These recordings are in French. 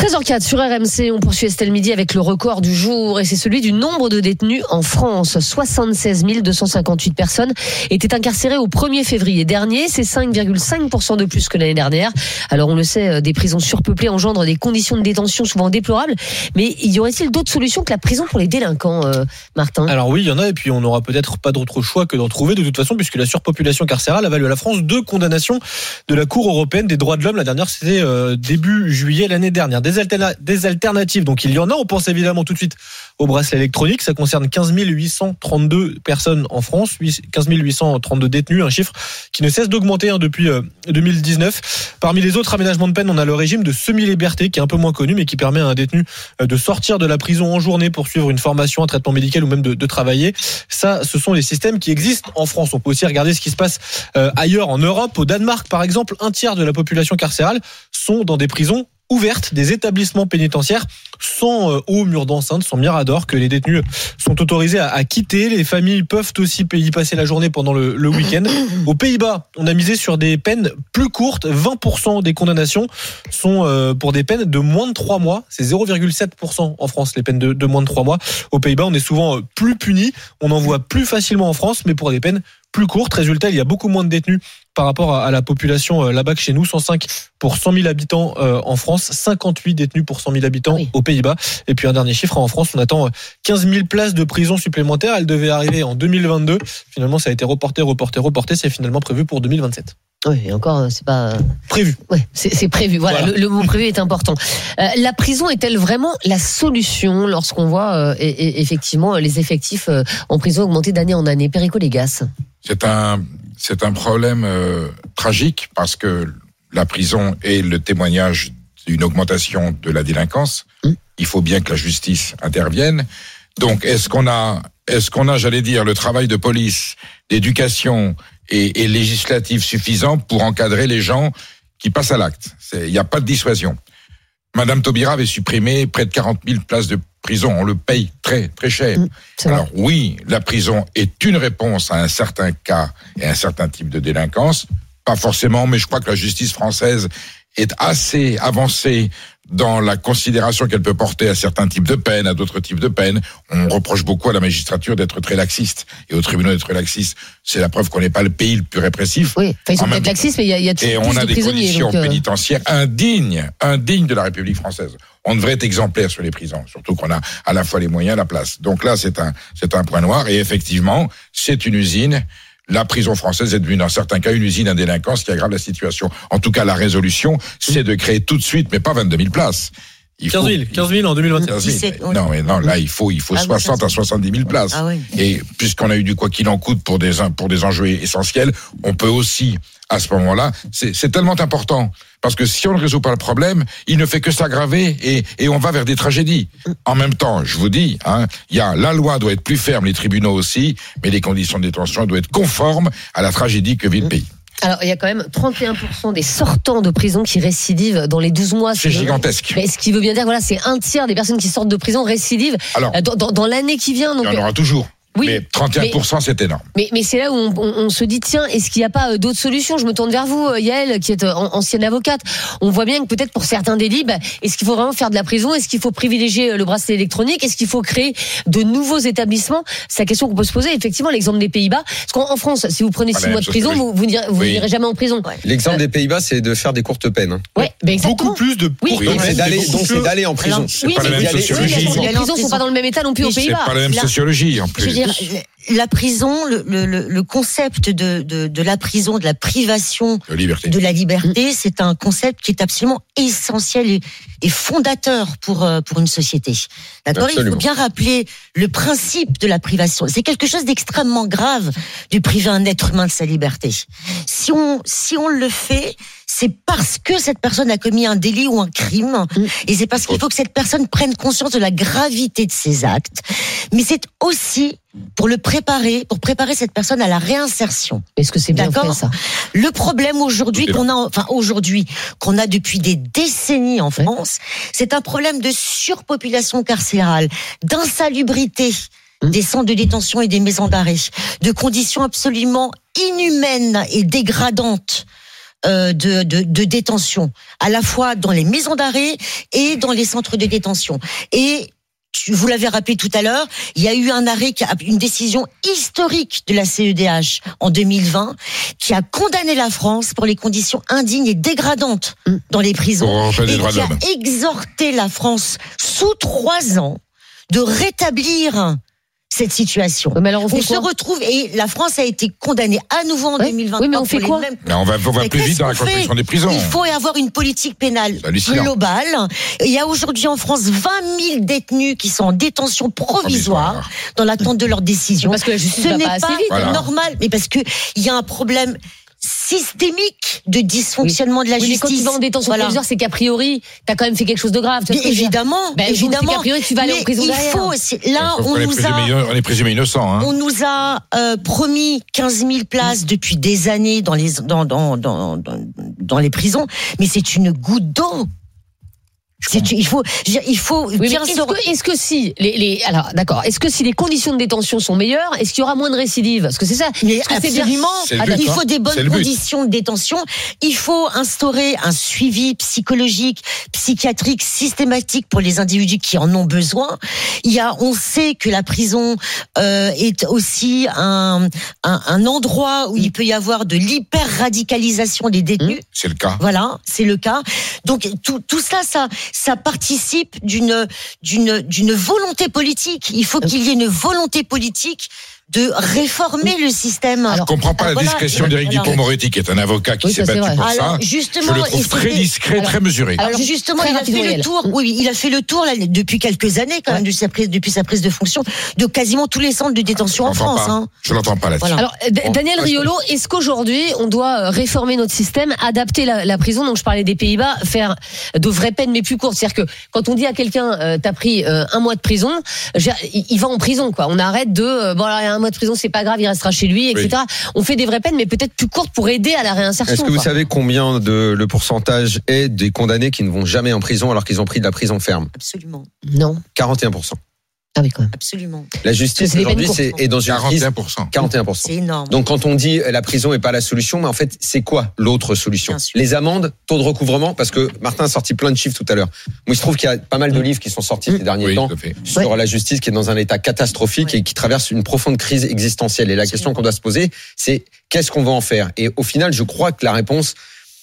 13h04 sur RMC, on poursuit Estelle Midi avec le record du jour et c'est celui du nombre de détenus en France. 76 258 personnes étaient incarcérées au 1er février dernier, c'est 5,5% de plus que l'année dernière. Alors on le sait, euh, des prisons surpeuplées engendrent des conditions de détention souvent déplorables, mais y aurait-il d'autres solutions que la prison pour les délinquants, euh, Martin? Alors oui, il y en a et puis on n'aura peut-être pas d'autre choix que d'en trouver de toute façon puisque la surpopulation carcérale a valu à la France deux condamnations de la Cour européenne des droits de l'homme. La dernière c'était euh, début juillet l'année dernière des, alternatives. Donc il y en a. On pense évidemment tout de suite au bracelet électronique. Ça concerne 15 832 personnes en France, 15 832 détenus, un chiffre qui ne cesse d'augmenter hein, depuis 2019. Euh, Parmi les autres aménagements de peine, on a le régime de semi-liberté qui est un peu moins connu, mais qui permet à un détenu euh, de sortir de la prison en journée pour suivre une formation, un traitement médical ou même de, travailler. Ça, ce sont les systèmes qui existent en France. On peut aussi regarder ce qui se passe euh, ailleurs en Europe. Au Danemark, par exemple, un tiers de la population carcérale sont dans des prisons ouvertes des établissements pénitentiaires sans euh, haut mur d'enceinte, sans mirador, que les détenus sont autorisés à, quitter. Les familles peuvent aussi y passer la journée pendant le, week-end. Aux Pays-Bas, on a misé sur des peines plus courtes. 20% des condamnations sont euh, pour des peines de moins de 3 mois. C'est 0,7% en France, les peines de, de moins de 3 mois. Aux Pays-Bas, on est souvent euh, plus puni. On en voit plus facilement en France, mais pour des peines plus courtes. Résultat, il y a beaucoup moins de détenus par rapport à, la population euh, là-bas que chez nous. 105 pour 100 000 habitants euh, en France, 58 détenus pour 100 000 habitants aux Pays-Bas. Et puis un dernier chiffre, en France, on attend 15 euh, 000 places de prison supplémentaires. Elle devait arriver en 2022. Finalement, ça a été reporté, reporté, reporté. C'est finalement prévu pour 2027. Oui, et encore, c'est pas prévu. Oui, c'est prévu. Voilà, Le, mot prévu est important. la prison est-elle vraiment la solution lorsqu'on voit effectivement les effectifs en prison augmenter d'année en année? Perico Légas C'est un c'est un problème euh, tragique parce que la prison est le témoignage d'une augmentation de la délinquance. Mmh. Il faut bien que la justice intervienne. Donc, est-ce qu'on a, est-ce qu'on a, j'allais dire, le travail de police, d'éducation et, et législatif suffisant pour encadrer les gens qui passent à l'acte? Il n'y a pas de dissuasion. Madame Taubira avait supprimé près de 40 000 places de prison. On le paye très, très cher. Mm, Alors oui, la prison est une réponse à un certain cas et à un certain type de délinquance. Pas forcément, mais je crois que la justice française est assez avancée dans la considération qu'elle peut porter à certains types de peines, à d'autres types de peines. On reproche beaucoup à la magistrature d'être très laxiste et au tribunal d'être laxiste. C'est la preuve qu'on n'est pas le pays le plus répressif. Oui, ils sont peut-être laxistes, mais il y a, y a Et on a des conditions euh, pénitentiaires indignes, indignes de la République française. On devrait être exemplaire sur les prisons, surtout qu'on a à la fois les moyens, la place. Donc là, c'est un, c'est un point noir. Et effectivement, c'est une usine la prison française est devenue dans certains cas une usine à délinquance qui aggrave la situation. En tout cas, la résolution, c'est de créer tout de suite, mais pas 22 000 places. 15 000, 15 000 en 2021. Non, mais non, là, il faut, il faut 60 ah à 70 000 places. Ah Et puisqu'on a eu du quoi qu'il en coûte pour des, pour des enjeux essentiels, on peut aussi, à ce moment-là, c'est tellement important. Parce que si on ne résout pas le problème, il ne fait que s'aggraver et, et on va vers des tragédies. En même temps, je vous dis, hein, il y a, la loi doit être plus ferme, les tribunaux aussi, mais les conditions de détention doivent être conformes à la tragédie que vit le pays. Alors, il y a quand même 31% des sortants de prison qui récidivent dans les 12 mois. C'est gigantesque. Mais ce qui veut bien dire, voilà, c'est un tiers des personnes qui sortent de prison récidivent Alors, euh, dans, dans, l'année qui vient. Donc, il y en aura toujours. Oui, mais 31%, c'est énorme. Mais, mais c'est là où on, on, se dit, tiens, est-ce qu'il n'y a pas euh, d'autres solutions? Je me tourne vers vous, euh, Yael, qui est euh, ancienne avocate. On voit bien que peut-être pour certains délits, bah, est-ce qu'il faut vraiment faire de la prison? Est-ce qu'il faut privilégier le bracelet électronique? Est-ce qu'il faut créer de nouveaux établissements? C'est la question qu'on peut se poser. Effectivement, l'exemple des Pays-Bas. Parce qu'en France, si vous prenez six mois de prison, vous, vous n'irez jamais en prison. L'exemple des Pays-Bas, c'est de faire des courtes peines. Hein. Ouais, ben Beaucoup plus de oui, donc c'est d'aller en prison. C'est pas la même sociologie. Les prisons sont pas dans le même état non plus aux Pays-Bas. C'est pas la même sociologie en plus. ね。La prison, le, le, le- concept de, de, de la prison, de la privation De liberté. de la liberté, c'est un concept qui est absolument essentiel et, et fondateur pour euh, pour une société. D'accord? Il faut bien rappeler le principe de la privation. C'est quelque chose d'extrêmement grave de priver un être humain de sa liberté. Si on si on le fait, c'est parce que cette personne a commis un délit ou un crime, et c'est parce qu'il faut que cette personne prenne conscience de la gravité de ses actes. Mais c'est aussi pour le préparer, pour préparer cette personne à la réinsertion. Est-ce que c'est bien fait ça? Le problème aujourd'hui qu'on a, enfin aujourd'hui qu'on a depuis des décennies en France, c'est un problème de surpopulation carcérale, d'insalubrité des centres de détention et des maisons d'arrêt, de conditions absolument inhumaines et dégradantes. euh, de, de, de détention, à la fois dans les maisons d'arrêt et dans les centres de détention. Et vous l'avez rappelé tout à l'heure, il y a eu un arrêt, qui a- une décision historique de la CEDH en 2020 qui a condamné la France pour les conditions indignes et dégradantes dans les prisons et droits de qui a exhorté la France sous trois ans de rétablir cette situation. Ouais, Mais alors on se retrouve et la France a été condamnée à nouveau en Ouais. 2023 Oui, mais on fait quoi mêmes Mais on va, on va mais plus vite dans la construction des prisons. il faut avoir une politique pénale globale. Il y a aujourd'hui en France 20 000 détenus qui sont en détention provisoire, Provisoire. dans l'attente de leur décision. Parce que la justice Ce n'est pas pas, assez vite. Voilà. normal, mais parce que il y a un problème systémique de dysfonctionnement de la Oui, mais quand tu justice. vas en détention Voilà. provisoire, c'est qu'a priori, t'as quand même fait quelque chose de grave. tu vois Évidemment, Ben, évidemment. priori, tu vas aller en Mais prison il derrière. faut, c'est- là, on nous présumé, a, on est présumé innocent. Hein. on nous a euh, promis 15 000 places depuis des années dans les dans dans dans dans, dans les prisons, mais c'est une goutte d'eau. Il faut, je veux dire, il faut Oui, est-ce que, est-ce que si les, les alors d'accord, est-ce que si les conditions de détention sont meilleures, est-ce qu'il y aura moins de récidives? Parce que c'est ça. Mais absolument, C'est but, il hein. faut des C'est bonnes conditions de détention. Il faut instaurer un suivi psychologique, psychiatrique systématique pour les individus qui en ont besoin. Il y a, on sait que la prison euh, est aussi un, un, un endroit où il peut y avoir de l'hyper radicalisation des détenus. C'est le cas. Voilà, c'est le cas. Donc tout, tout ça, ça, ça participe d'une d'une d'une volonté politique. Il faut qu'il y ait une volonté politique de réformer le système. Alors, Je comprends pas la Voilà. discrétion d'Éric Voilà. Dupond-Moretti, qui est un avocat qui Oui, s'est battu vrai. pour Alors ça. justement, Je le trouve très discret, Alors- très mesuré. alors Alors, justement, il a fait le tour. Oui, il a fait le tour là, depuis quelques années quand même depuis sa prise, depuis sa prise de fonction de quasiment tous les centres de détention en France. pas. hein. Je l'entends pas là-dessus. Voilà. Alors, Daniel Riolo, est-ce qu'aujourd'hui, on doit euh, réformer notre système, adapter la, la prison? Donc, je parlais des Pays-Bas, faire de vraies peines mais plus courtes. C'est-à-dire que quand on dit à quelqu'un, euh, t'as pris euh, un mois de prison, il, va en prison, quoi. On arrête de, euh, bon, alors, un mois de prison, c'est pas grave, il restera chez lui, etc. On fait des vraies peines, mais peut-être plus courtes pour aider à la réinsertion. Est-ce que vous quoi. savez combien de le pourcentage est des condamnés qui ne vont jamais en prison alors qu'ils ont pris de la prison ferme? Absolument, Non. 41%. Ah oui, quand même. absolument. La justice aujourd'hui c'est est dans une crise 41%. 41%. C'est énorme. Donc quand on dit euh, la prison est pas la solution, mais en fait c'est quoi l'autre solution. Les amendes, taux de recouvrement, parce que Martin a sorti plein de chiffres tout à l'heure. Moi il se trouve qu'il y a pas mal de livres qui sont sortis ces derniers Oui, temps sur la justice qui est dans un état catastrophique Ouais. et qui traverse une profonde crise existentielle. Et la question qu'on doit se poser, c'est qu'est-ce qu'on va en faire? Et au final, je crois que la réponse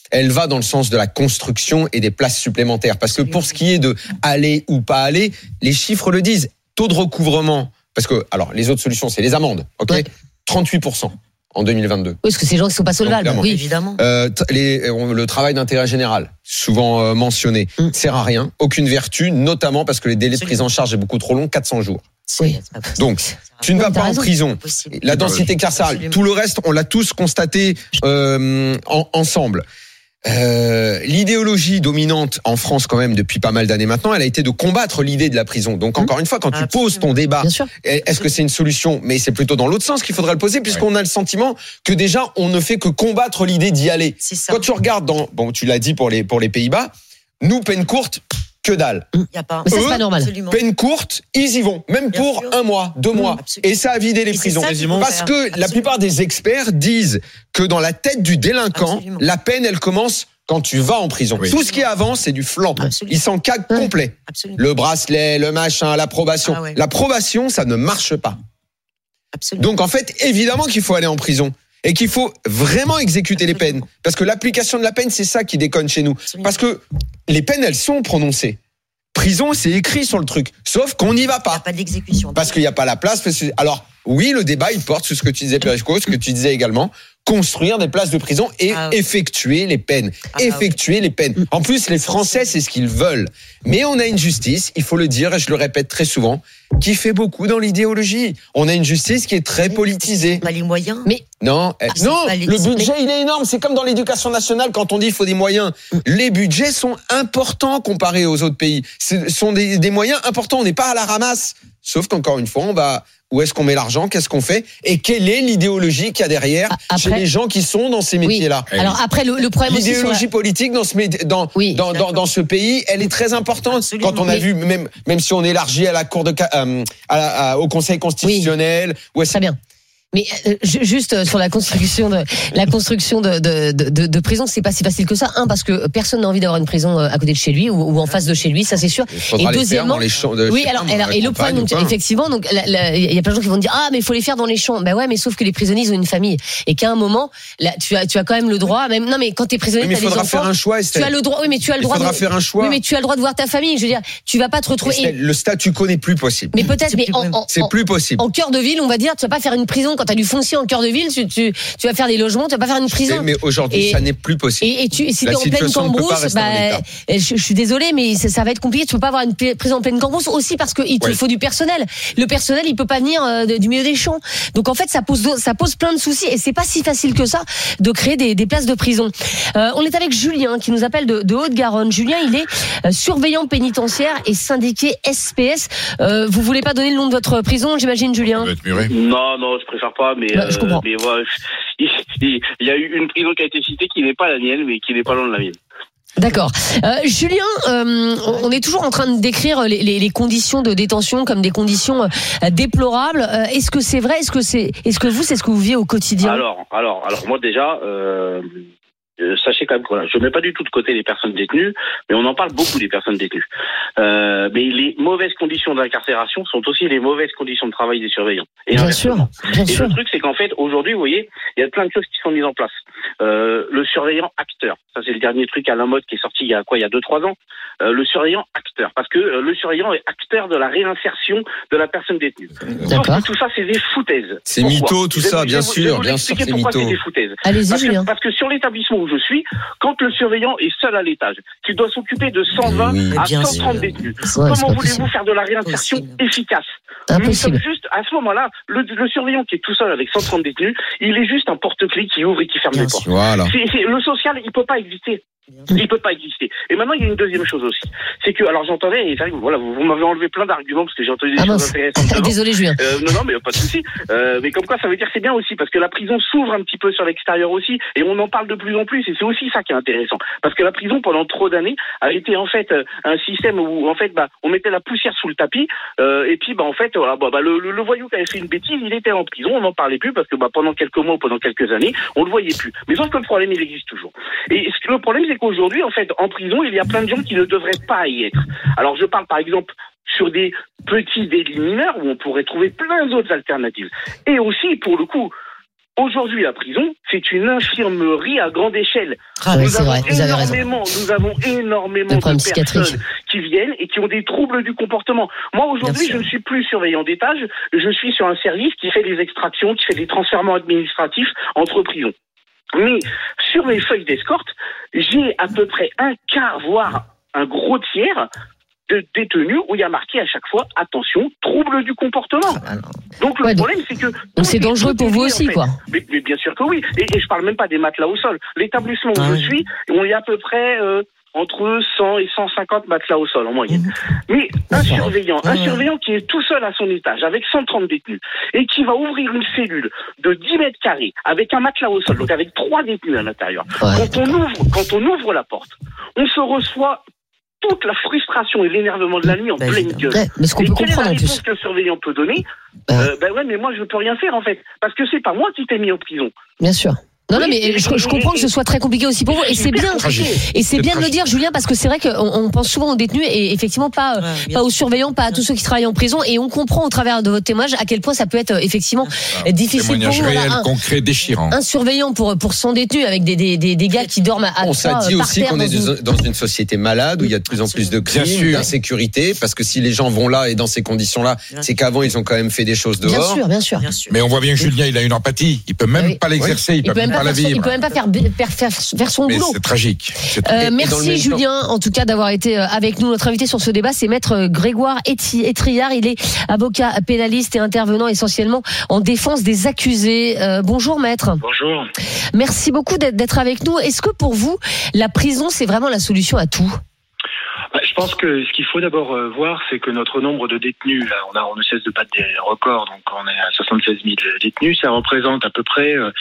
elle va dans le sens de la construction et des places supplémentaires. Parce que pour ce qui est de aller ou pas aller, les chiffres le disent. Taux de recouvrement, parce que, alors, les autres solutions, c'est les amendes, ok Ouais. 38% en 2022. Oui, parce que ces gens qui sont pas solvables. Oui. Évidemment. Euh, les, le travail d'intérêt général, souvent euh, mentionné, Mm. sert à rien, aucune vertu, notamment parce que les délais de prise en charge est beaucoup trop long, 400 jours. Oui. Donc, tu ne vas pas en prison. La densité carcérale, tout le reste, on l'a tous constaté euh, en- ensemble. Euh, L'idéologie dominante en France quand même depuis pas mal d'années maintenant, elle a été de combattre l'idée de la prison. Donc encore une fois, quand tu Absolument. poses ton débat, est-ce que c'est une solution? Mais c'est plutôt dans l'autre sens qu'il faudrait le poser, puisqu'on a le sentiment que déjà on ne fait que combattre l'idée d'y aller. Quand tu regardes dans, bon, tu l'as dit pour les pour les Pays-Bas, nous peine courte, que dalle. Il y a pas. Mais ça, c'est Eux, pas normal. Absolument. Peine courte, ils y vont, même Bien pour sûr. un mois, deux mois, absolument. et ça a vidé les Et prisons. Parce faire. que la plupart des experts disent que dans la tête du délinquant, Absolument. la peine, elle commence quand tu vas en prison. Oui. Tout ce qui est avant, c'est du. Absolument. Ils s'en Ouais. complet. Absolument. Le bracelet, le machin, l'approbation. Ah ouais. L'approbation, ça ne marche pas. Absolument. Donc en fait, évidemment qu'il faut aller en prison. Et qu'il faut vraiment exécuter les peines. Parce que l'application de la peine, c'est ça qui déconne chez nous. Parce que les peines, elles sont prononcées. prison, c'est écrit sur le truc. Sauf qu'on n'y va Il n'y a pas. pas d'exécution. Parce qu'il n'y a pas la place. parce que- Alors, oui, le débat, il porte sur ce que tu disais, Perico, ce que tu disais également. Construire des places de prison et Ah oui. effectuer les peines. Ah oui. effectuer les peines. En plus, les Français, c'est ce qu'ils veulent. Mais on a une justice, il faut le dire, et je le répète très souvent, qui fait beaucoup dans l'idéologie. On a une justice qui est très politisée. Pas les moyens. Mais- Non, eh, Ah, c'est non, le budget il est énorme. C'est comme dans l'éducation nationale quand on dit il faut des moyens. Les budgets sont importants comparés aux autres pays. Ce sont des, des moyens importants. On n'est pas à la ramasse. Sauf qu'encore une fois, on va où est-ce qu'on met l'argent, qu'est-ce qu'on fait? Et quelle est l'idéologie qu'il y a derrière chez les gens qui sont dans ces métiers-là? Eh Alors après, le, le problème la- L'idéologie politique dans ce dans, Oui. dans, dans, dans ce pays, elle est très importante. Absolument. Quand on a vu même même si on élargit à la cour de euh, à la- à- au Conseil constitutionnel, ou à Très bien. Mais euh, ju- juste euh, sur la construction de la construction de de, de, de, de prison, c'est pas si facile que ça. Un parce que personne n'a envie d'avoir une prison euh, à côté de chez lui ou, ou en face de chez lui, ça c'est sûr. il faudra Et les faire deuxièmement- dans les champs de- Oui, alors, et le donc, pas. effectivement, donc il y a plein de gens qui vont dire ah mais il faut les faire dans les champs. Ben ouais, mais sauf que les prisonniers ils ont une famille et qu'à un moment, là, tu as tu as quand même le droit, même non mais quand t'es prisonnier, mais il t'as des faudra enfants, faire un choix, tu as le droit. Oui, mais tu as le Il droit. faudra de, faire un choix. Oui, mais tu as le droit de voir ta famille. Je veux dire, tu vas pas te retrouver. Estelle, le statu quo n'est plus possible. mais peut-être, C'est mais C'est plus possible. en cœur de ville, on va dire, tu vas pas faire une prison quand tu as du foncier en cœur de ville, tu, tu, tu vas faire des logements, tu vas pas faire une prison. Mais, mais aujourd'hui, ça n'est plus possible. Et, et tu, et si La t'es en pleine cambrousse, bah, je, je suis désolée, mais ça, ça va être compliqué. Tu peux pas avoir une prison en pleine cambrousse aussi parce qu'il te faut du personnel. Le personnel, il peut pas venir euh, du milieu des champs. Donc en fait, ça pose ça pose plein de soucis et c'est pas si facile que ça de créer des, des places de prison. Euh, on est avec Julien qui nous appelle de, de Haute-Garonne. Julien, il est euh, surveillant pénitentiaire et syndiqué SPS. Euh, vous voulez pas donner le nom de votre prison, j'imagine, Julien? Non, non, je préfère pas, mais, Ouais, je euh, comprends. mais voilà, il, il- il y a eu une prison qui a été citée qui n'est pas la mienne, mais qui n'est pas loin de la mienne. D'accord. Euh, Julien, euh, on est toujours en train de décrire les, les- les conditions de détention comme des conditions euh, déplorables. Est-ce que c'est vrai? Est-ce que c'est Est-ce que vous, c'est ce que vous vivez au quotidien? Alors, alors, alors moi déjà, euh, sachez quand même que voilà, je mets pas du tout de côté les personnes détenues, mais on en parle beaucoup des personnes détenues. Euh, mais les mauvaises conditions d'incarcération sont aussi les mauvaises conditions de travail des surveillants. Et Bien sûr, bien Et sûr. le truc, c'est qu'en fait, aujourd'hui, vous voyez, il y a plein de choses qui sont mises en place. Euh, le surveillant acteur, ça c'est le dernier truc à la mode qui est sorti il y a quoi, il y a deux trois ans. Euh, le surveillant acteur, parce que euh, le surveillant est acteur de la réinsertion de la personne détenue. Sauf D'accord. que tout ça, c'est des foutaises. C'est mytho, tout ça, bien sûr, bien sûr, c'est pourquoi mytho. c'est des foutaises. Allez-y, Parce parce que sur l'établissement où je suis, quand le surveillant est seul à l'étage, qu'il doit s'occuper de 120 Oui, à bien 130 sûr. détenus, Ouais, comment voulez-vous faire de la réinsertion Possible. efficace? Nous sommes juste, à ce moment-là, le, le surveillant qui est tout seul avec 130 détenus, il est juste un porte-clés qui ouvre et qui ferme Bien les portes. Voilà. Le social, il peut pas exister. Il peut pas exister. Et maintenant, il y a une deuxième chose aussi. C'est que, alors j'entendais, voilà, vous, vous m'avez enlevé plein d'arguments parce que j'ai entendu des Ah choses intéressantes. Désolé, Julien. Euh, non, non, mais pas de souci. Euh, mais comme quoi, ça veut dire c'est bien aussi parce que la prison s'ouvre un petit peu sur l'extérieur aussi, et on en parle de plus en plus. Et c'est aussi ça qui est intéressant, parce que la prison pendant trop d'années a été en fait euh, un système où en fait, bah, on mettait la poussière sous le tapis, euh, et puis bah en fait, voilà, bah, bah, le, le- le voyou qui avait fait une bêtise, il était en prison, on n'en parlait plus parce que bah, pendant quelques mois ou pendant quelques années, on le voyait plus. Mais sauf que le problème, il existe toujours. Et ce que- le problème, c'est qu'aujourd'hui, en fait, en prison, il y a plein de gens qui ne devraient pas y être. Alors, je parle par exemple sur des petits délits mineurs où on pourrait trouver plein d'autres alternatives. Et aussi, pour le coup, aujourd'hui, la prison, c'est une infirmerie à grande échelle. Ah, Oui, nous, c'est avons vrai, vous avez raison. énormément, nous avons énormément de personnes qui viennent et qui ont des troubles du comportement. Moi, aujourd'hui, je ne suis plus surveillant d'étage, je suis sur un service qui fait des extractions, qui fait des transferts administratifs entre prisons. Mais sur mes feuilles d'escorte, j'ai à peu près un quart, voire un gros tiers de détenus où il y a marqué à chaque fois attention, trouble du comportement. Alors, Donc le Ouais, problème c'est que Donc c'est est- dangereux pour est vous aussi, en fait. quoi. Mais, mais bien sûr que oui. Et, et je parle même pas des matelas au sol. L'établissement où Ah je oui. suis, on y a à peu près euh, entre 100 et 150 matelas au sol en moyenne. Mais un surveillant, un surveillant qui est tout seul à son étage avec 130 détenus et qui va ouvrir une cellule de 10 mètres carrés avec un matelas au sol, donc avec trois détenus à l'intérieur. Ouais, Quand on ouvre, quand on ouvre la porte, on se reçoit toute la frustration et l'énervement de la nuit en Bah, pleine gueule. Ouais, mais ce qu'on peut quelle est comprendre en plus. que le surveillant peut donner Bah. euh, Ben ouais, mais moi je peux rien faire en fait, parce que c'est pas moi qui t'ai mis en prison. Bien sûr. Non, non, mais je, je comprends que ce soit très compliqué aussi pour vous. Et c'est bien. Et c'est bien de le dire, Julien, parce que c'est vrai qu'on on pense souvent aux détenus et effectivement pas, Ouais, pas aux surveillants, pas à tous ceux qui travaillent en prison. Et on comprend au travers de votre témoignage à quel point ça peut être euh, effectivement euh, difficile pour Témoignage vous. Voilà, réel, un- concret, déchirant. un surveillant pour pour son détenu avec des des, des, des gars qui dorment à On s'est dit euh, par aussi qu'on dans est une- dans une société malade où il y a de plus en plus de crimes, d'insécurité, parce que si les gens vont là et dans ces conditions-là, c'est qu'avant ils ont quand même fait des choses Bien dehors. sûr, bien sûr. Bien sûr. Mais on voit bien que Julien, il a une empathie. Il peut même pas l'exercer, il, peut peut même pas la faire son- il vivre. peut même pas faire, faire, faire, faire son Mais boulot. c'est tragique. Euh, merci Julien, en tout cas d'avoir été euh, avec nous. Notre invité sur ce débat, c'est maître euh, Grégoire Etriard. Il est avocat pénaliste et intervenant essentiellement en défense des accusés. Euh, bonjour maître. Bonjour. Merci beaucoup d'être avec nous. Est-ce que pour vous, la prison, c'est vraiment la solution à tout? Bah, pense que ce qu'il faut d'abord euh, voir, c'est que notre nombre de détenus, là, on, a, on ne cesse de battre des records, donc on est à 76 000 détenus, ça représente à peu près euh,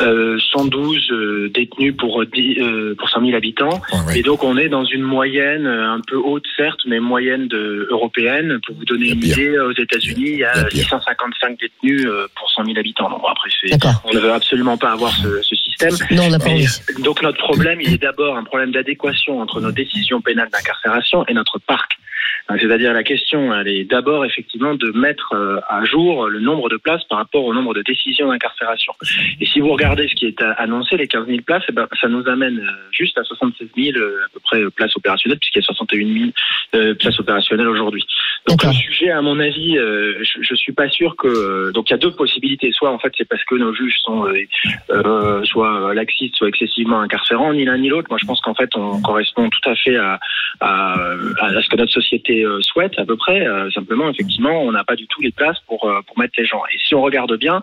euh, 112 euh, détenus pour, 10, euh, pour 100 000 habitants. Ouais. Et donc on est dans une moyenne un peu haute, certes, mais moyenne de, européenne. Pour vous donner une idée, aux États-Unis, il y a a pire. 655 détenus pour 100 000 habitants. Donc après, on ne veut absolument pas avoir ce, ce système. Non, on pas Mais, donc notre problème, il est d'abord un problème d'adéquation entre nos décisions pénales d'incarcération et notre parc. Euh, C'est-à-dire la question, elle est d'abord effectivement de mettre euh, à jour le nombre de places par rapport au nombre de décisions d'incarcération. Et si vous regardez ce qui est annoncé, les 15 000 places, eh ben, ça nous amène euh, juste à 76 000 euh, à peu près places opérationnelles, puisqu'il y a 61 000 euh, places opérationnelles aujourd'hui. Donc le sujet, à mon avis, je, je suis pas sûr que. donc il y a deux possibilités. Soit en fait c'est parce que nos juges sont euh, euh, soit laxistes, soit excessivement incarcérants, ni l'un ni l'autre. Moi, je pense qu'en fait, on correspond tout à fait à, à, à ce que notre société euh, souhaite, à peu près. Euh, simplement, effectivement, on n'a pas du tout les places pour, euh, pour mettre les gens. Et si on regarde bien,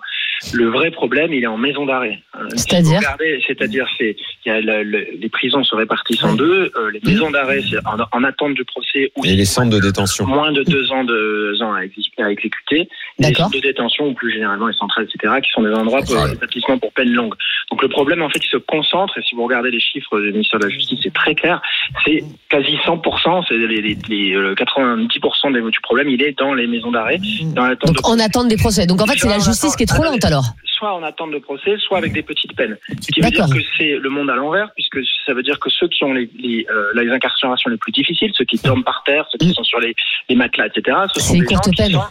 le vrai problème, il est en maison d'arrêt. Euh, si C'est-à-dire C'est-à-dire, c'est le- le- les prisons se répartissent en deux. euh, les maisons d'arrêt, c'est en, en attente du procès ou Et les centres de détention. moins de deux ans, de, ans à, à exécuter. Les centres de détention, ou plus généralement les centrales, etc., qui sont des endroits pour Ouais. d'établissement pour peine longue. Donc le problème, en fait, il se concentre, et si vous regardez les chiffres du ministère de la Justice, c'est très clair, c'est quasi 100%, c'est les, les, les, 90% des, du problème, il est dans les maisons d'arrêt, dans l'attente Donc de en attente des procès. Donc en fait, c'est la justice qui est trop lente alors. soit en attente de procès, soit avec des petites peines. Ce qui veut dire que c'est le monde à l'envers, puisque ça veut dire que ceux qui ont les, les, euh, les incarcérations les plus difficiles, ceux qui dorment par terre, ceux qui Mm. sont sur les, les matelas, etc., ce sont des gens qui peine. sont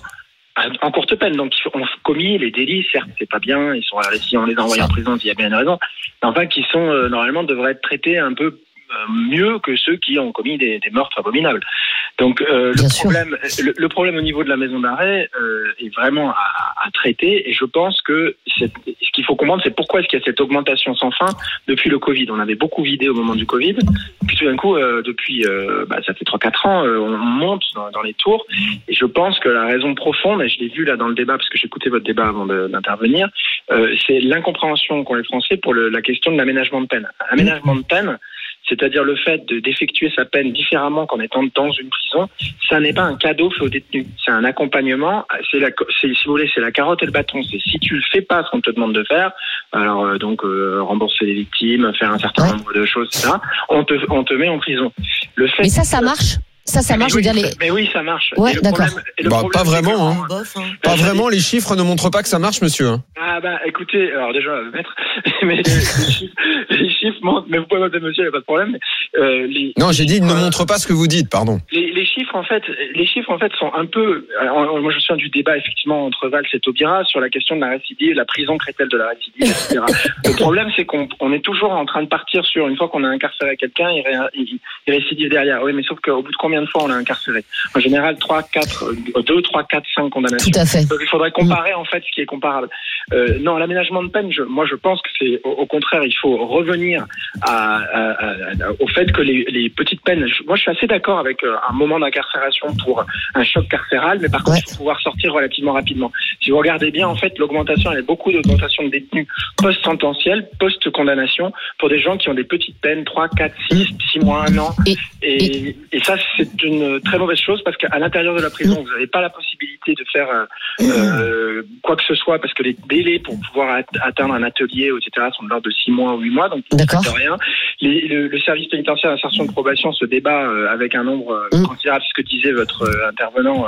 en courte peine, donc qui ont commis les délits, certes c'est pas bien, ils sont si on les envoie en prison, il y a bien une raison, mais enfin qui sont euh, normalement devraient être traités un peu mieux que ceux qui ont commis des, des meurtres abominables. Donc euh, le problème, le, le problème au niveau de la maison d'arrêt euh, est vraiment à, à traiter, et je pense que ce qu'il faut comprendre, c'est pourquoi est-ce qu'il y a cette augmentation sans fin depuis le Covid. On avait beaucoup vidé au moment du Covid, puis tout d'un coup, euh, depuis, euh, bah, ça fait 3-4 ans, euh, on monte dans, dans les tours, et je pense que la raison profonde, et je l'ai vu là dans le débat, parce que j'écoutais votre débat avant d'intervenir, euh, c'est l'incompréhension qu'ont les Français pour le- la question de l'aménagement de peine. Aménagement de peine, c'est-à-dire le fait de- d'effectuer sa peine différemment qu'en étant dans une prison, ça n'est pas un cadeau fait au détenu. C'est un accompagnement. C'est la, c'est- si vous voulez, c'est la carotte et le bâton. C'est si tu le fais pas ce qu'on te demande de faire, alors euh, donc euh, rembourser les victimes, faire un certain nombre de choses, etc. On te, on te met en prison. Le fait. Mais ça, ça marche. Ça, ça marche. Je veux Mais dire, oui, les... mais oui, ça marche. Ouais, d'accord. problème- et le Bah, problème, pas vraiment, hein. Bof, hein. Pas vraiment, les chiffres ne montrent pas que ça marche, monsieur. hein. Ah bah écoutez, alors déjà, euh, maître, mais les, les chiffres, les chiffres montrent, mais vous pouvez m'appeler monsieur, il n'y a pas de problème. mais, euh, les, Non, j'ai dit, ne Euh, montre pas ce que vous dites, pardon. les, les chiffres en fait, les chiffres en fait sont un peu. alors, moi, je me souviens du débat effectivement entre Valls et Taubira sur la question de la récidive, la prison crée-t-elle de la récidive, etc. Le problème, c'est qu'on on est toujours en train de partir sur une fois qu'on a incarcéré quelqu'un, il, ré- il, il récidive derrière. Oui, mais sauf qu'au bout de combien de fois on l'a incarcéré En général, 3, 4, 2, 3, 4, 5 condamnations. Tout à fait. Donc il faudrait comparer en fait ce qui est comparable. Euh, non, l'aménagement de peine, je, moi je pense que c'est au, au contraire, il faut revenir à, à- à- à- au fait que les, les petites peines. moi je suis assez d'accord avec euh, un moment d'incarcération pour un choc carcéral, mais par contre il faut pouvoir sortir relativement rapidement. Si vous regardez bien, en fait, l'augmentation, il y a beaucoup d'augmentation de détenus post-sententiels, post-condamnation, pour des gens qui ont des petites peines, 3, 4, 6, 6 mois, 1 an. Et- Et, et ça, c'est une très mauvaise chose parce qu'à l'intérieur de la prison, vous n'avez pas la possibilité de faire euh, euh, quoi que ce soit parce que les délais pour pouvoir at- atteindre un atelier, etc., sont de l'ordre de 6 mois ou 8 mois, donc de rien. Les- le, le service pénitentiaire d'insertion de probation se débat euh, avec un nombre Mm. considérable, ce que disait votre intervenant,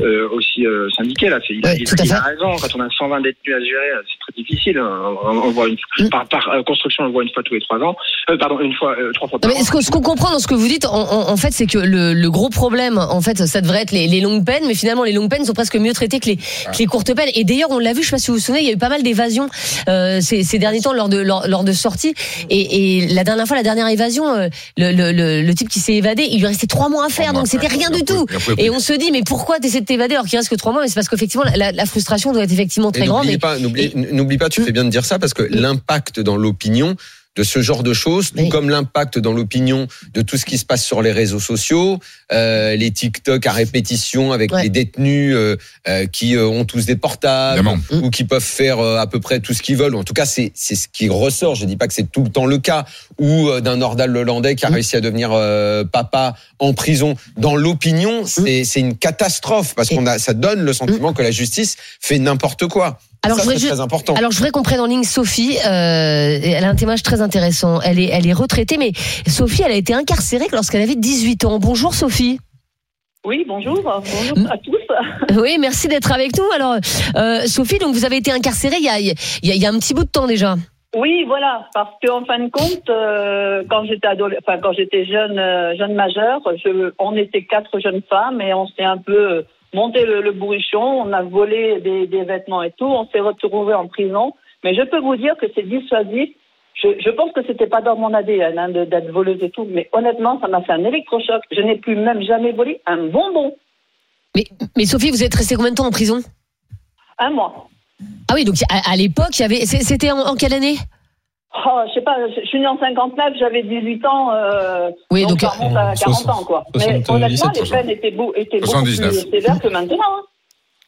euh, aussi syndiqués là. C'est- Il, Ouais, il- a raison. Quand on a 120 détenus à gérer, c'est très difficile. On, on voit une, Mm. par, par construction, on le voit une fois tous les trois ans. Euh, pardon, une fois, trois fois par an. ce qu'on ce qu'on comprend dans ce que vous dites, en fait, c'est que le, le gros problème, en fait, ça devrait être les, les longues peines, mais finalement, les longues peines sont presque mieux traitées que les, que les courtes peines. Et d'ailleurs, on l'a vu, je sais pas si vous vous souvenez, il y a eu pas mal d'évasions euh, ces, ces derniers temps lors de lors, lors de sorties. Et, et la dernière fois, la dernière évasion, euh, le, le, le, le type qui s'est évadé, il lui restait trois mois à faire, donc c'était rien du tout. Et on se dit, mais pourquoi t'essaies de t'évader alors qu'il reste que trois mois? Mais c'est parce qu'effectivement, la, la frustration doit être effectivement très grande. pas, n'oublie n'oublie pas, tu fais bien de dire ça parce que l'impact dans l'opinion de ce genre de choses, tout Oui. comme l'impact dans l'opinion de tout ce qui se passe sur les réseaux sociaux, euh, les TikTok à répétition avec Ouais. les détenus euh, euh, qui euh, ont tous des portables Évidemment. ou qui peuvent faire euh, à peu près tout ce qu'ils veulent. En tout cas, c'est c'est ce qui ressort. Je dis pas que c'est tout le temps le cas ou euh, d'un Nordal Lelandais qui a Mm. réussi à devenir euh, papa en prison. Dans l'opinion, c'est c'est une catastrophe parce qu'on a ça donne le sentiment que la justice fait n'importe quoi. Alors, ça, je très important. Alors je voudrais qu'on prenne en ligne Sophie. Euh, elle a un témoignage très intéressant. Elle est, elle est retraitée, mais Sophie, elle a été incarcérée lorsqu'elle avait 18 ans. Bonjour Sophie. Oui, bonjour. Bonjour à tous. Oui, merci d'être avec nous. Alors euh, Sophie, donc vous avez été incarcérée il y a, il y, a, il y a un petit bout de temps déjà. Oui, voilà, parce qu'en fin de compte, euh, quand j'étais adole- enfin quand j'étais jeune, euh, jeune majeure, je, on était quatre jeunes femmes et on s'est un peu monté le, le bourrichon, on a volé des, des vêtements et tout, on s'est retrouvés en prison. Mais je peux vous dire que c'est dissuasif. Je, je pense que c'était pas dans mon ADN hein, d'être voleuse et tout, mais honnêtement, ça m'a fait un électrochoc. Je n'ai plus même jamais volé un bonbon. Mais, mais Sophie, vous êtes restée combien de temps en prison? Un mois. Ah oui, donc à, à l'époque, il y avait. c'est- C'était en, en quelle année? Oh, je sais pas, je suis née en 59, j'avais 18 ans, euh, Oui, donc, donc, ça remonte à 40 ans, quoi. Mais 77, honnêtement, les 60. peines étaient, beau, étaient beaucoup 79. plus sévères que maintenant. hein.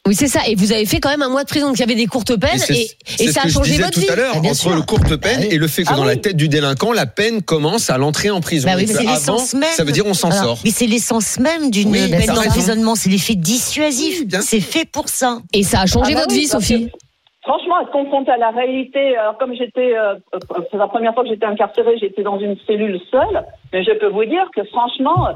Oui, c'est ça. Et vous avez fait quand même un mois de prison. Donc il y avait des courtes peines Et et, et ça a changé votre tout vie. à l'heure, Ah, entre sûr. le courte peine Ah oui. et le fait que Ah dans oui. la tête du délinquant, la peine commence à l'entrée en prison. Bah oui, c'est avant, l'essence même. ça veut dire on s'en sort. Mais c'est l'essence même d'une peine d'emprisonnement, c'est l'effet dissuasif. C'est fait pour ça. Et ça a changé Ah bah votre oui, vie, Sophie. Franchement, être confrontée à la réalité, alors comme j'étais, euh, euh, c'est la première fois que j'étais incarcérée, j'étais dans une cellule seule, mais je peux vous dire que franchement,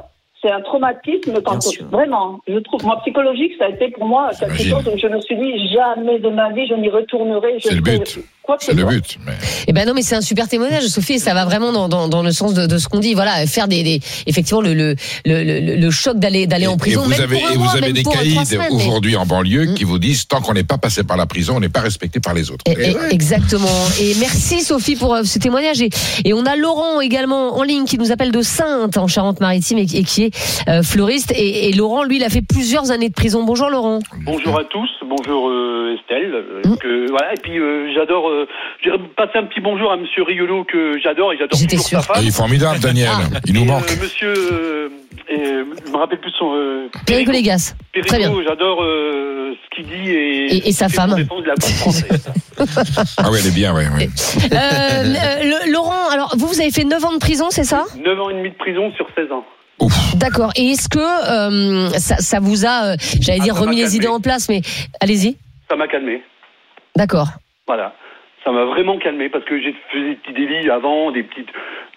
c'est un traumatisme quand sûr. vraiment, je trouve, moi psychologique, ça a été pour moi quelque chose où je me suis dit jamais de ma vie je n'y retournerai. je C'est le but. Quoi que C'est ce le but. Mais Eh ben non, mais c'est un super témoignage, Sophie, et ça va vraiment dans, dans, dans le sens de, de ce qu'on dit. Voilà, faire des, des effectivement le, le, le, le, le choc d'aller d'aller en prison. et vous même avez, pour un et mois, vous avez même des caïds mais- aujourd'hui en banlieue Mm. qui vous disent tant qu'on n'est pas passé par la prison, on n'est pas respecté par les autres. Et- Et et- ouais. Exactement. Et merci Sophie pour euh, ce témoignage. Et, et on a Laurent également en ligne qui nous appelle de Sainte en Charente-Maritime et, qui- et qui est euh, fleuriste. Et, et Laurent, lui, il a fait plusieurs années de prison. Bonjour Laurent. Bonjour à tous, bonjour euh, Estelle. euh, Mm. que, voilà, et puis euh, j'adore. Euh, J'ai passé un petit bonjour à Monsieur Riolo que j'adore et j'adore J'étais toujours sûre. sa femme. il est formidable, Daniel. Ah. Il nous Et, manque. euh, monsieur, euh, euh, je me rappelle plus son. Euh, Perico Légas. Très bien. j'adore euh, ce qu'il dit et, Et- et sa femme. la. Ah oui, elle est bien, ouais. Euh, euh, le- Laurent, alors vous, vous avez fait 9 ans de prison, c'est ça? 9 ans et demi de prison sur 16 ans. D'accord. Et est-ce que euh, ça, ça vous a, euh, j'allais Ah, dire, remis les idées en place, mais allez-y. Ça m'a calmé. D'accord. Voilà. Ça m'a vraiment calmé parce que j'ai fait des petits délits avant, des petites.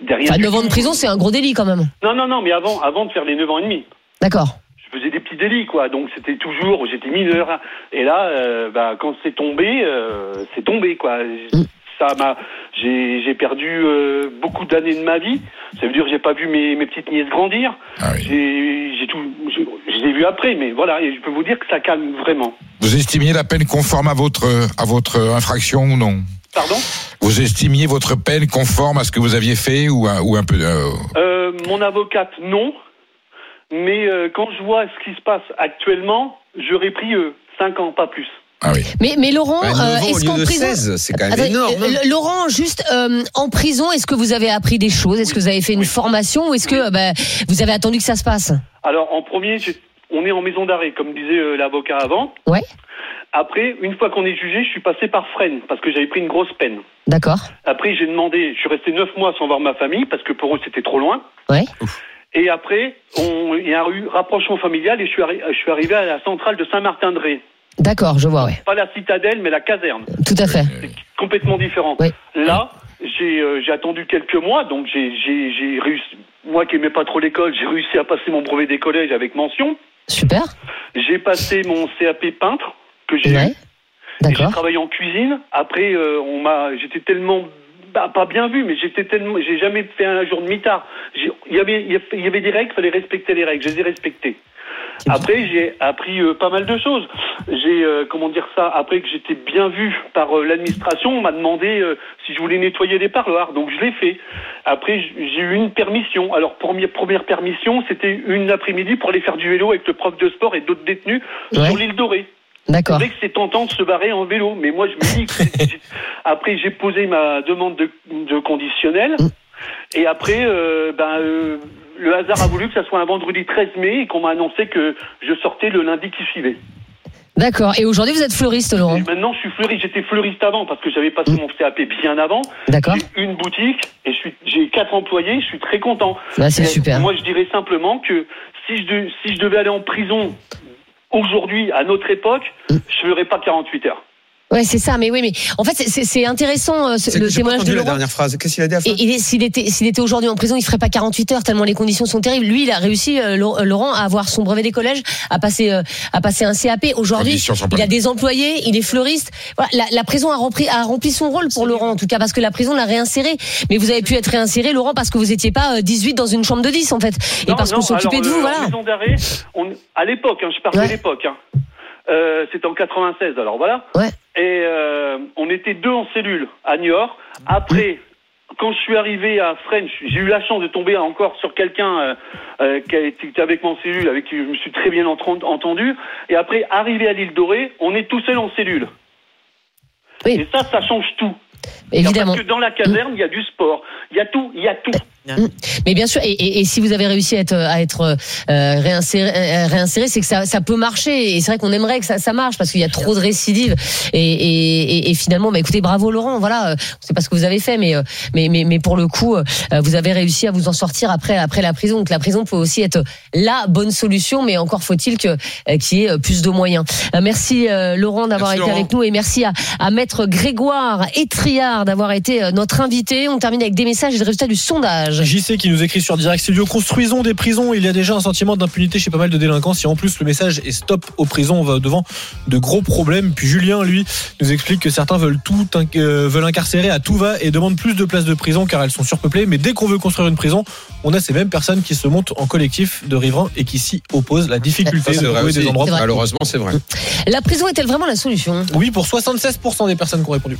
Derrière. Enfin, 9 ans de prison, c'est un gros délit quand même. Non, non, non, mais avant, avant de faire les 9 ans et demi. D'accord. je faisais des petits délits, quoi. Donc c'était toujours, j'étais mineur. Et là, euh, bah, quand c'est tombé, euh, c'est tombé, quoi. Mm. Ça m'a, j'ai, perdu euh, beaucoup d'années de ma vie. Ça veut dire que j'ai pas vu mes, mes petites nièces grandir. Ah oui. J'ai, tout, je, je les ai vues après, mais voilà. Et je peux vous dire que ça calme vraiment. Vous estimiez la peine conforme à votre, à votre infraction ou non? Pardon? Vous estimiez votre peine conforme à ce que vous aviez fait ou un, ou un peu euh, euh, Mon avocate, non. Mais euh, quand je vois ce qui se passe actuellement, j'aurais pris euh, 5 ans, pas plus. Ah oui. Mais, mais Laurent, Bah, euh, est-ce qu'en prison, 16, c'est quand même énorme. hein. euh, Laurent, juste euh, en prison, est-ce que vous avez appris des choses? Est-ce que vous avez fait une Oui. formation ou est-ce que euh, bah, vous avez attendu que ça se passe? Alors, en premier, on est en maison d'arrêt, comme disait euh, l'avocat avant. Ouais. Après, une fois qu'on est jugé, je suis passé par Fresnes, parce que j'avais pris une grosse peine. D'accord. Après, j'ai demandé, je suis resté neuf mois sans voir ma famille, parce que pour eux, c'était trop loin. Ouais. Et après, on, il y a eu rapprochement familial, et je suis, arri- je suis arrivé à la centrale de Saint-Martin-de-Ré. D'accord, je vois, ouais. Pas la citadelle, mais la caserne. Tout à fait. C'est complètement différent. Oui. Là, j'ai euh, j'ai attendu quelques mois, donc j'ai réussi. Moi qui aimais pas trop l'école, j'ai réussi à passer mon brevet des collèges avec mention. Super. J'ai passé mon CAP peintre que j'ai Ouais. J'ai travaillé en cuisine. Après, euh, on m'a, j'étais tellement bah, pas bien vu, mais j'étais tellement, j'ai jamais fait un jour de mitard. J'ai- Il y avait, il y avait- il y avait des règles, fallait respecter les règles. Je les ai respectées. Après, j'ai appris euh, pas mal de choses. J'ai, euh, comment dire ça, après que j'étais bien vu par euh, l'administration, on m'a demandé euh, si je voulais nettoyer les parloirs, donc je l'ai fait. Après, j'ai eu une permission. Alors, première, première permission, c'était une après-midi pour aller faire du vélo avec le prof de sport et d'autres détenus Ouais. sur l'île Dorée. D'accord. C'est vrai que c'est tentant de se barrer en vélo, mais moi je me dis que après j'ai posé ma demande de, de conditionnel et après euh, ben euh, le hasard a voulu que ça soit un vendredi 13 mai et qu'on m'a annoncé que je sortais le lundi qui suivait. D'accord. Et aujourd'hui, vous êtes fleuriste, Laurent Et maintenant je suis fleuriste, j'étais fleuriste avant parce que j'avais passé mon CAP bien avant. D'accord. J'ai une boutique et j'ai quatre employés, je suis très content. Bah, c'est super. Moi je dirais simplement que si je de- si je devais aller en prison aujourd'hui à notre époque, Mm. je ferais pas 48 heures. Ouais, c'est ça. Mais oui, mais en fait, c'est- c'est c'est intéressant euh, ce- le témoignage de entendu la Laurent. dernière phrase. Qu'est-ce qu'il a dit à Et il est- s'il était, s'il était aujourd'hui en prison, il ferait pas 48 heures tellement les conditions sont terribles. Lui, il a réussi, euh, Lau- Laurent, à avoir son brevet des collèges, à passer, euh, à passer un CAP. Aujourd'hui, il a des employés, il est fleuriste. Voilà, la, la prison a rempli, a rempli son rôle pour Laurent, en tout cas, parce que la prison l'a réinséré. Mais vous avez pu être réinséré, Laurent, parce que vous étiez pas euh, 18 dans une chambre de 10, en fait. Et Non, parce non, qu'on s'occupait alors, de vous, euh, voilà. En maison d'arrêt, on- à l'époque, hein, je parle Ouais. de l'époque. Hein. Euh, C'était en 96, alors voilà. Ouais. Et euh, on était deux en cellule à Niort. Après, quand je suis arrivé à French, j'ai eu la chance de tomber encore sur quelqu'un euh, euh, qui, était avec moi en cellule, avec qui je me suis très bien entendu. Et après, arrivé à l'île Dorée, on est tout seul en cellule. Oui. Et ça, ça change tout. Évidemment. Parce que dans la caserne, il y a du sport. Il y a tout, il y a tout. Mais bien sûr, et, et- et si vous avez réussi à être, à être euh, réinséré, euh, réinséré, c'est que ça, ça peut marcher. Et c'est vrai qu'on aimerait que ça, ça marche parce qu'il y a trop de récidives. Et, et, finalement, bah, écoutez, bravo Laurent. Voilà, euh, on sait pas ce que vous avez fait, mais, euh, mais, mais, mais pour le coup, euh, vous avez réussi à vous en sortir après, après la prison. Donc la prison peut aussi être la bonne solution, mais encore faut-il que euh, qu'il y ait plus de moyens. Merci euh, Laurent d'avoir été Laurent. avec nous et merci à, à Maître Grégoire Etriard d'avoir été notre invité. On termine avec des messages et le résultat du sondage. JC qui nous écrit sur Direct Studio Construisons des prisons. Il y a déjà un sentiment d'impunité chez pas mal de délinquants. Si en plus le message est stop aux prisons, on va devant de gros problèmes. Puis Julien, lui, nous explique que certains veulent tout, inc- euh, veulent incarcérer à tout va et demandent plus de places de prison car elles sont surpeuplées. Mais dès qu'on veut construire une prison, on a ces mêmes personnes qui se montent en collectif de riverains et qui s'y opposent. La difficulté Ça, de vrai trouver des endroits. Malheureusement, c'est vrai. La prison est-elle vraiment la solution? Oui, pour 76% des personnes qui ont répondu.